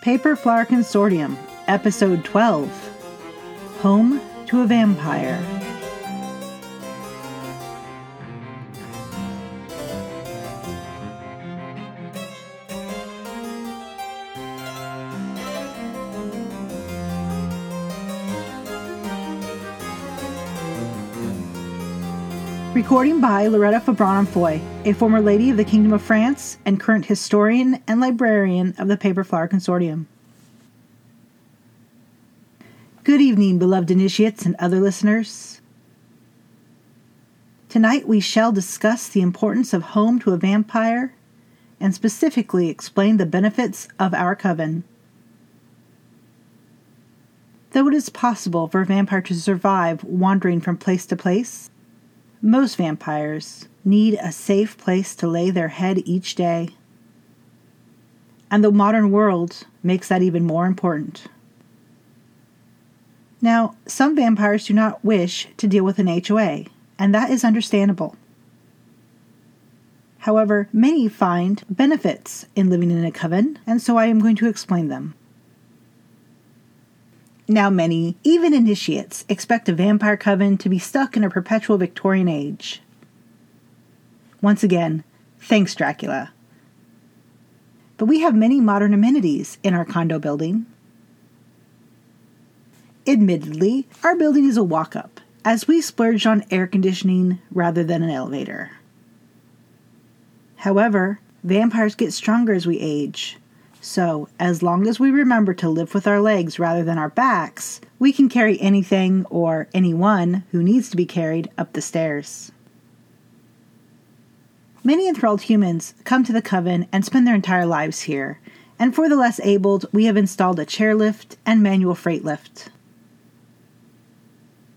Paper Flower Consortium, Episode 12 Home to a Vampire. Recording by Loretta Fabron a former lady of the Kingdom of France and current historian and librarian of the Paper Flower Consortium. Good evening, beloved initiates and other listeners. Tonight we shall discuss the importance of home to a vampire and specifically explain the benefits of our coven. Though it is possible for a vampire to survive wandering from place to place, most vampires need a safe place to lay their head each day. And the modern world makes that even more important. Now, some vampires do not wish to deal with an HOA, and that is understandable. However, many find benefits in living in a coven, and so I am going to explain them. Now, many, even initiates, expect a vampire coven to be stuck in a perpetual Victorian age. Once again, thanks, Dracula. But we have many modern amenities in our condo building. Admittedly, our building is a walk up, as we splurge on air conditioning rather than an elevator. However, vampires get stronger as we age, so, as long as we remember to live with our legs rather than our backs, we can carry anything or anyone who needs to be carried up the stairs. Many enthralled humans come to the Coven and spend their entire lives here, and for the less abled, we have installed a chairlift and manual freight lift.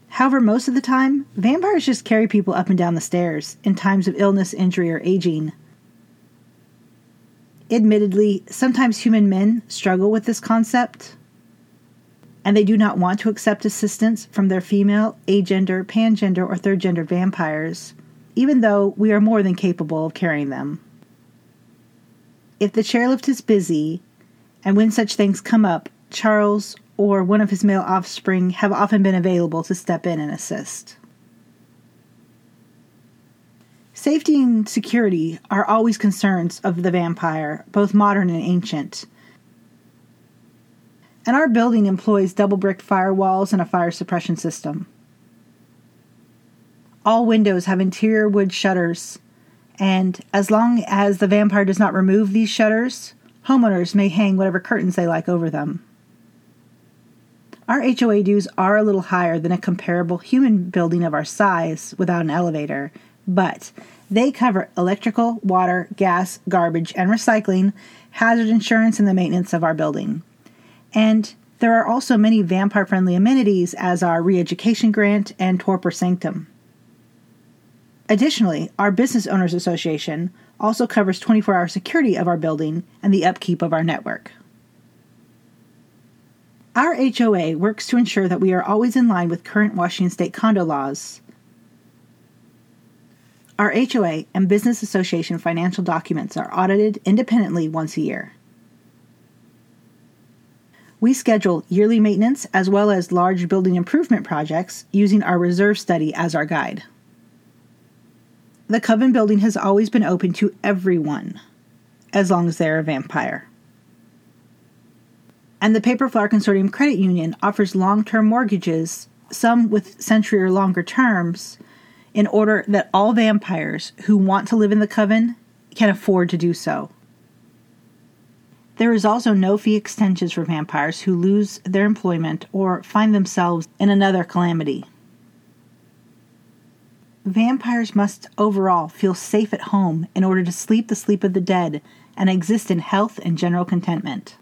However, most of the time, vampires just carry people up and down the stairs in times of illness, injury, or aging, Admittedly, sometimes human men struggle with this concept, and they do not want to accept assistance from their female, agender, pangender, or third gender vampires, even though we are more than capable of carrying them. If the chairlift is busy, and when such things come up, Charles or one of his male offspring have often been available to step in and assist. Safety and security are always concerns of the vampire, both modern and ancient. And our building employs double brick firewalls and a fire suppression system. All windows have interior wood shutters, and as long as the vampire does not remove these shutters, homeowners may hang whatever curtains they like over them. Our HOA dues are a little higher than a comparable human building of our size without an elevator, but they cover electrical, water, gas, garbage, and recycling, hazard insurance, and the maintenance of our building. And there are also many vampire friendly amenities as our re education grant and Torpor Sanctum. Additionally, our Business Owners Association also covers 24 hour security of our building and the upkeep of our network. Our HOA works to ensure that we are always in line with current Washington state condo laws our HOA and Business Association financial documents are audited independently once a year. We schedule yearly maintenance as well as large building improvement projects using our reserve study as our guide. The Coven building has always been open to everyone, as long as they're a vampire. And the Paper Flower Consortium Credit Union offers long term mortgages, some with century or longer terms, in order that all vampires who want to live in the coven can afford to do so. There is also no fee extensions for vampires who lose their employment or find themselves in another calamity. Vampires must overall feel safe at home in order to sleep the sleep of the dead and exist in health and general contentment.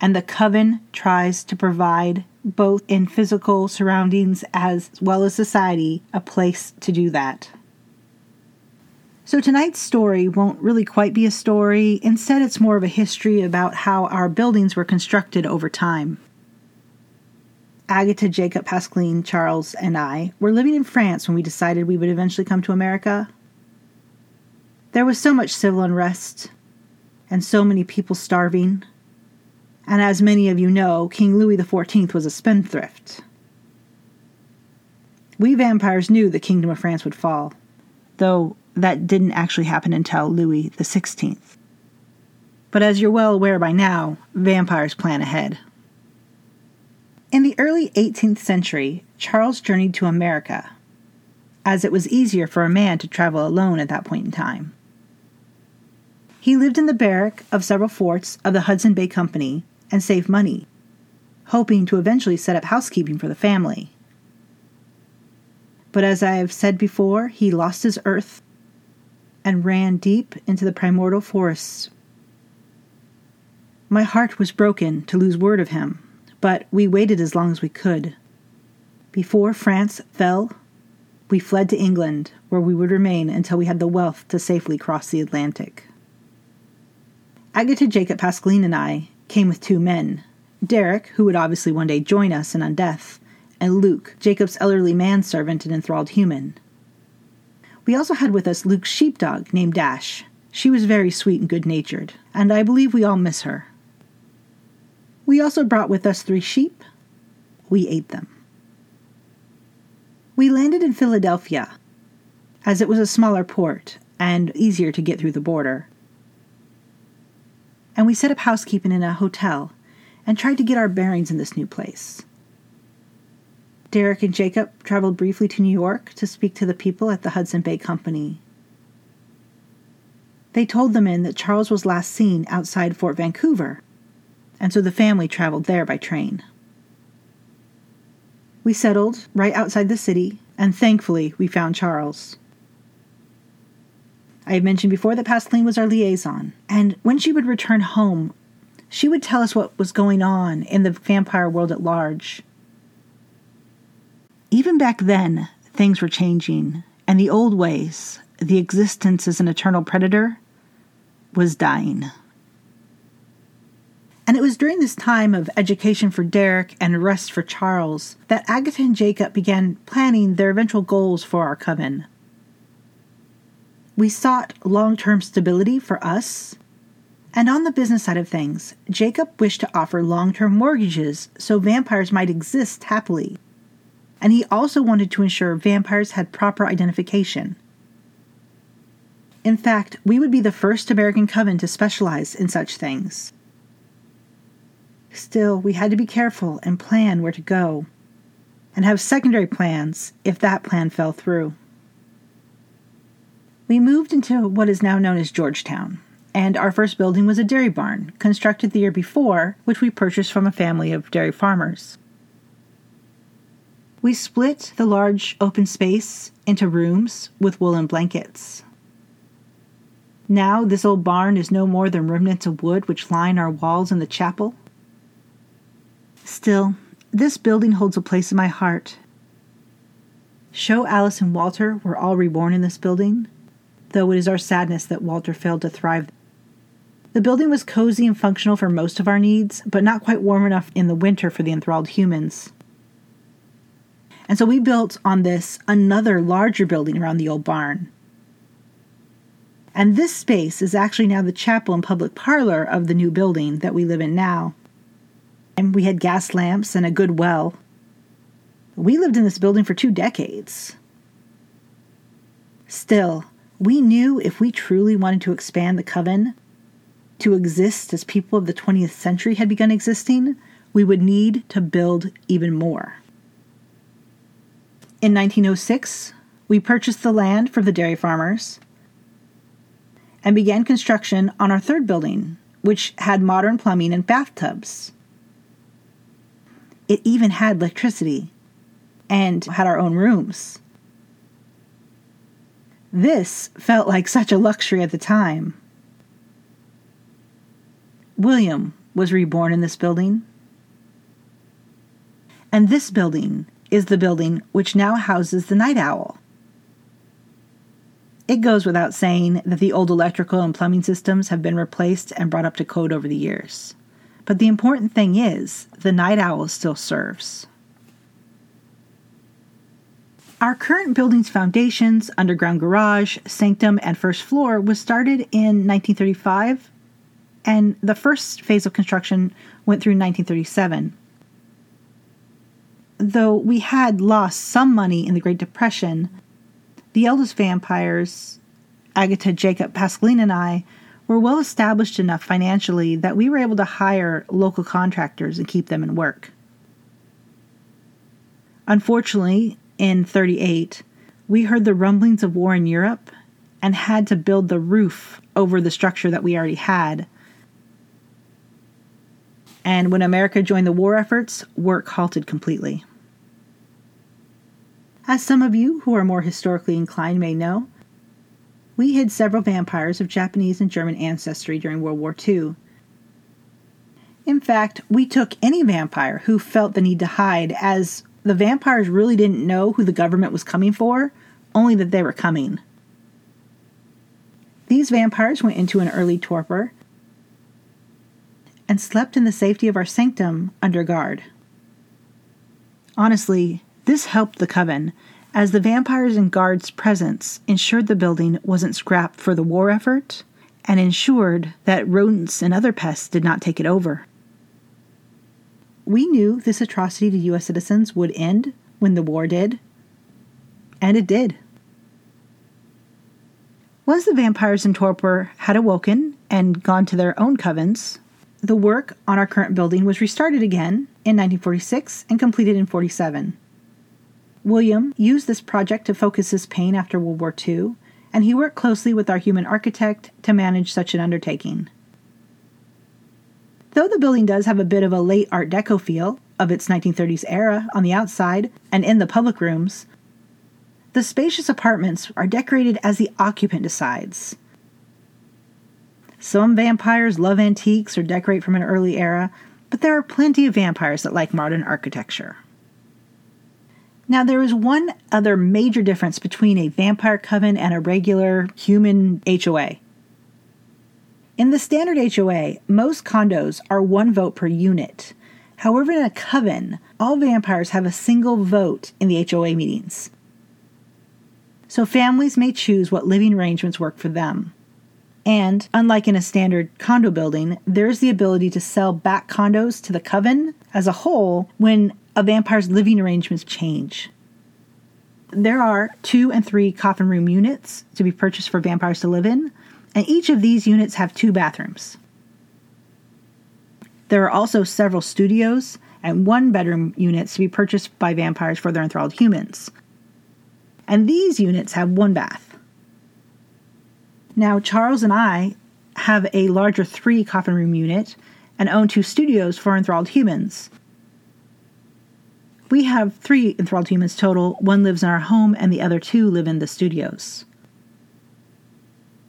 And the coven tries to provide both in physical surroundings as well as society, a place to do that. So tonight's story won't really quite be a story. Instead, it's more of a history about how our buildings were constructed over time. Agatha, Jacob, Pascaline, Charles, and I were living in France when we decided we would eventually come to America. There was so much civil unrest and so many people starving And as many of you know, King Louis XIV was a spendthrift. We vampires knew the Kingdom of France would fall, though that didn't actually happen until Louis XVI. But as you're well aware by now, vampires plan ahead. In the early 18th century, Charles journeyed to America, as it was easier for a man to travel alone at that point in time. He lived in the barrack of several forts of the Hudson Bay Company and save money, hoping to eventually set up housekeeping for the family. But as I have said before, he lost his earth and ran deep into the primordial forests. My heart was broken to lose word of him, but we waited as long as we could. Before France fell, we fled to England, where we would remain until we had the wealth to safely cross the Atlantic. Agatha Jacob Pascaline and I came with two men Derek, who would obviously one day join us in Undeath, and Luke, Jacob's elderly manservant and enthralled human. We also had with us Luke's sheepdog named Dash. She was very sweet and good natured, and I believe we all miss her. We also brought with us three sheep. We ate them. We landed in Philadelphia, as it was a smaller port and easier to get through the border. And we set up housekeeping in a hotel and tried to get our bearings in this new place. Derek and Jacob traveled briefly to New York to speak to the people at the Hudson Bay Company. They told the men that Charles was last seen outside Fort Vancouver and so the family traveled there by train. We settled right outside the city, and thankfully we found Charles. I had mentioned before that Pascaline was our liaison, and when she would return home, she would tell us what was going on in the vampire world at large. Even back then, things were changing, and the old ways, the existence as an eternal predator, was dying. And it was during this time of education for Derek and rest for Charles that Agatha and Jacob began planning their eventual goals for our coven. We sought long term stability for us. And on the business side of things, Jacob wished to offer long term mortgages so vampires might exist happily. And he also wanted to ensure vampires had proper identification. In fact, we would be the first American coven to specialize in such things. Still, we had to be careful and plan where to go, and have secondary plans if that plan fell through. We moved into what is now known as Georgetown, and our first building was a dairy barn, constructed the year before, which we purchased from a family of dairy farmers. We split the large open space into rooms with woolen blankets. Now, this old barn is no more than remnants of wood which line our walls in the chapel Still, this building holds a place in my heart. Show Alice, and Walter were all reborn in this building, though it is our sadness that Walter failed to thrive. The building was cozy and functional for most of our needs, but not quite warm enough in the winter for the enthralled humans. And so we built on this another larger building around the old barn. And this space is actually now the chapel and public parlor of the new building that we live in now and we had gas lamps and a good well. We lived in this building for two decades. Still, we knew if we truly wanted to expand the coven, to exist as people of the 20th century had begun existing, we would need to build even more. In 1906, we purchased the land from the dairy farmers and began construction on our third building, which had modern plumbing and bathtubs. It even had electricity and had our own rooms. This felt like such a luxury at the time. William was reborn in this building. And this building is the building which now houses the Night Owl. It goes without saying that the old electrical and plumbing systems have been replaced and brought up to code over the years. But the important thing is, the night owl still serves. Our current building's foundations, underground garage, sanctum, and first floor was started in 1935 and the first phase of construction went through 1937. Though we had lost some money in the Great Depression, the eldest vampires, Agatha, Jacob, Pascaline, and I, were well established enough financially that we were able to hire local contractors and keep them in work. Unfortunately, in 38, we heard the rumblings of war in Europe and had to build the roof over the structure that we already had. And when America joined the war efforts, work halted completely. As some of you who are more historically inclined may know, we hid several vampires of Japanese and German ancestry during World War II. In fact, we took any vampire who felt the need to hide, as the vampires really didn't know who the government was coming for, only that they were coming. These vampires went into an early torpor and slept in the safety of our sanctum under guard. Honestly, this helped the coven, as the vampires and guards' presence ensured the building wasn't scrapped for the war effort and ensured that rodents and other pests did not take it over. We knew this atrocity to U.S. citizens would end when the war did, and it did. Once the vampires in torpor had awoken and gone to their own covens, the work on our current building was restarted again in 1946 and completed in 47. William used this project to focus his pain after World War II, and he worked closely with our human architect to manage such an undertaking. Though the building does have a bit of a late Art Deco feel of its 1930s era on the outside and in the public rooms, the spacious apartments are decorated as the occupant decides. Some vampires love antiques or decorate from an early era, but there are plenty of vampires that like modern architecture. Now, there is one other major difference between a vampire coven and a regular human HOA. In the standard HOA, most condos are one vote per unit. However, in a coven, all vampires have a single vote in the HOA meetings so families may choose what living arrangements work for them. And, unlike in a standard condo building, there's the ability to sell back condos to the coven as a whole when a vampire's living arrangements change. There are two and three coffin room units to be purchased for vampires to live in, and each of these units have two bathrooms. There are also several studios and one bedroom units to be purchased by vampires for their enthralled humans, and these units have one bath. Now, Charles and I have a larger three coffin room unit and own two studios for enthralled humans. We have three enthralled humans total. One lives in our home, and the other two live in the studios.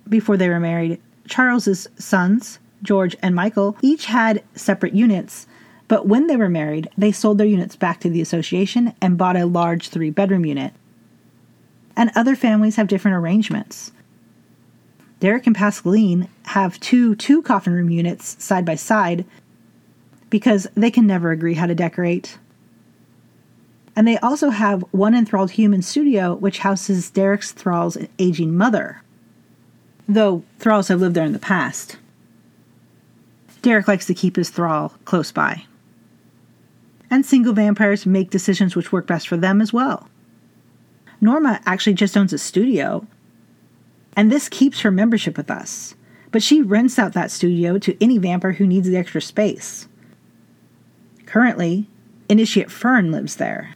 Before they were married, Charles's sons, George and Michael, each had separate units, but when they were married, they sold their units back to the association and bought a large three bedroom unit and other families have different arrangements. Derek and Pascaline have two two coffin room units side by side because they can never agree how to decorate. And they also have one enthralled human studio which houses Derek's thrall's aging mother, though thralls have lived there in the past. Derek likes to keep his thrall close by. And single vampires make decisions which work best for them as well. Norma actually just owns a studio, and this keeps her membership with us. But she rents out that studio to any vampire who needs the extra space. Currently, Initiate Fern lives there.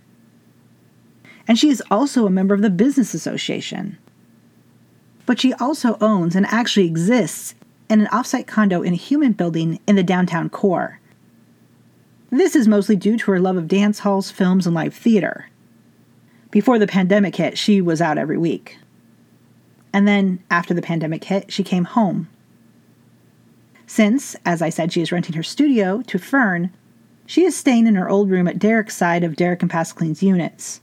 And she is also a member of the Business Association. But she also owns and actually exists in an offsite condo in a human building in the downtown core. This is mostly due to her love of dance halls, films, and live theater. Before the pandemic hit, she was out every week. And then, after the pandemic hit, she came home. Since, as I said, she is renting her studio to Fern, she is staying in her old room at Derek's side of Derek and Pascaline's units.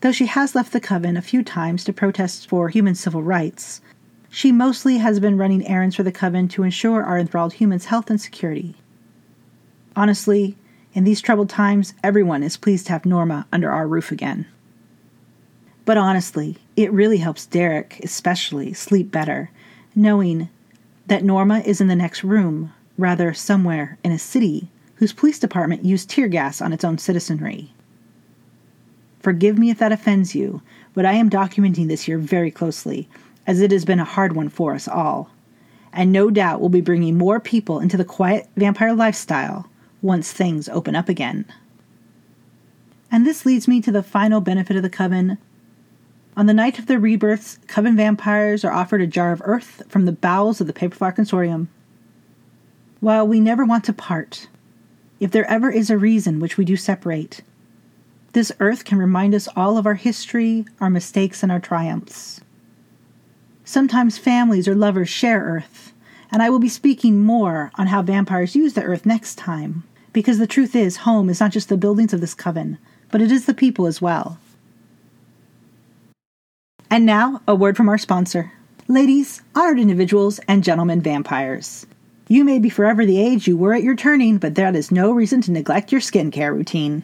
Though she has left the coven a few times to protest for human civil rights, she mostly has been running errands for the coven to ensure our enthralled humans' health and security. Honestly, in these troubled times, everyone is pleased to have Norma under our roof again. But honestly, it really helps Derek, especially, sleep better, knowing that Norma is in the next room, rather, somewhere in a city whose police department used tear gas on its own citizenry. Forgive me if that offends you, but I am documenting this year very closely, as it has been a hard one for us all, and no doubt we'll be bringing more people into the quiet vampire lifestyle once things open up again. And this leads me to the final benefit of the coven. On the night of their rebirths, coven vampires are offered a jar of earth from the bowels of the Paperflower Consortium. While we never want to part, if there ever is a reason which we do separate, this earth can remind us all of our history, our mistakes, and our triumphs. Sometimes families or lovers share earth, and I will be speaking more on how vampires use the earth next time, because the truth is, home is not just the buildings of this coven, but it is the people as well. And now, a word from our sponsor. Ladies, honored individuals, and gentlemen vampires. You may be forever the age you were at your turning, but that is no reason to neglect your skincare routine.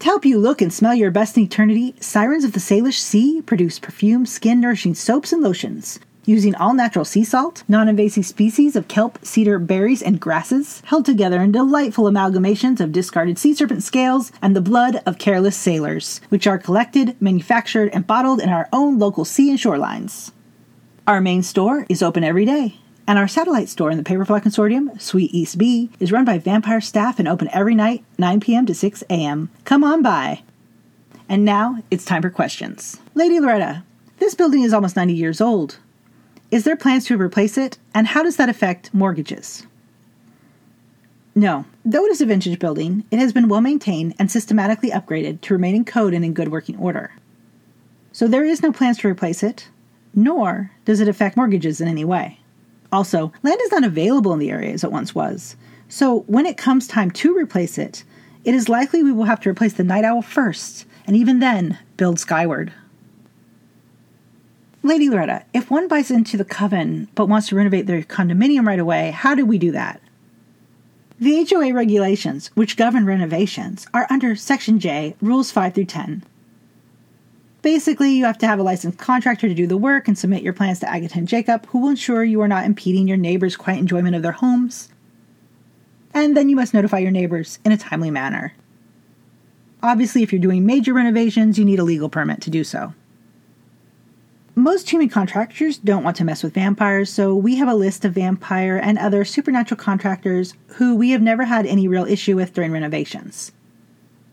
To help you look and smell your best in eternity, Sirens of the Salish Sea produce perfume, skin nourishing soaps and lotions using all natural sea salt, non invasive species of kelp, cedar, berries, and grasses, held together in delightful amalgamations of discarded sea serpent scales and the blood of careless sailors, which are collected, manufactured, and bottled in our own local sea and shorelines. Our main store is open every day, and our satellite store in the Paperflower Consortium, Suite East B, is run by vampire staff and open every night, 9 p.m. to 6 a.m. Come on by. And now it's time for questions. Lady Loretta, this building is almost 90 years old. Is there plans to replace it, and how does that affect mortgages? No. Though it is a vintage building, it has been well maintained and systematically upgraded to remain in code and in good working order. So there is no plans to replace it, nor does it affect mortgages in any way. Also, land is not available in the area as it once was. So when it comes time to replace it, it is likely we will have to replace the night owl first, and even then, build skyward. Lady Loretta, if one buys into the coven but wants to renovate their condominium right away, how do we do that? The HOA regulations, which govern renovations, are under Section J, Rules 5 through 10. Basically, you have to have a licensed contractor to do the work and submit your plans to Agatha and Jacob, who will ensure you are not impeding your neighbors' quiet enjoyment of their homes. And then you must notify your neighbors in a timely manner. Obviously, if you're doing major renovations, you need a legal permit to do so. Most human contractors don't want to mess with vampires, so we have a list of vampire and other supernatural contractors who we have never had any real issue with during renovations.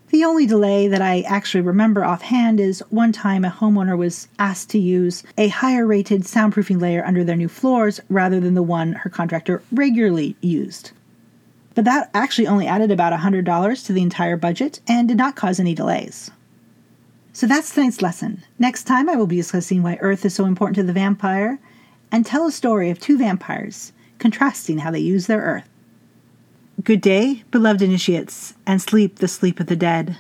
The only delay that I actually remember offhand is one time a homeowner was asked to use a higher rated soundproofing layer under their new floors rather than the one her contractor regularly used. But that actually only added about $100 to the entire budget and did not cause any delays. So that's tonight's lesson. Next time, I will be discussing why Earth is so important to the vampire and tell a story of two vampires contrasting how they use their Earth. Good day, beloved initiates, and sleep the sleep of the dead.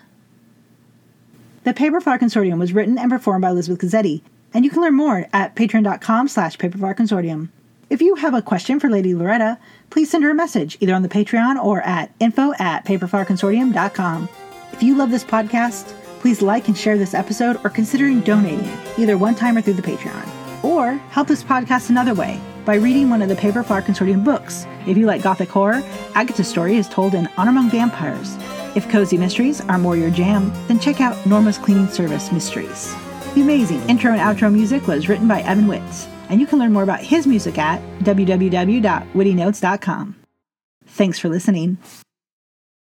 The Paperflower Consortium was written and performed by Elizabeth Gazzetti, and you can learn more at patreon.com slash paperflowerconsortium. If you have a question for Lady Loretta, please send her a message either on the Patreon or at info at paperflowerconsortium.com. If you love this podcast, Please like and share this episode or considering donating, either one time or through the Patreon. Or help this podcast another way by reading one of the Paperflower Consortium books. If you like gothic horror, Agatha's story is told in Honor Among Vampires. If cozy mysteries are more your jam, then check out Norma's Cleaning Service Mysteries. The amazing intro and outro music was written by Evan Witts, and you can learn more about his music at www.wittynotes.com. Thanks for listening.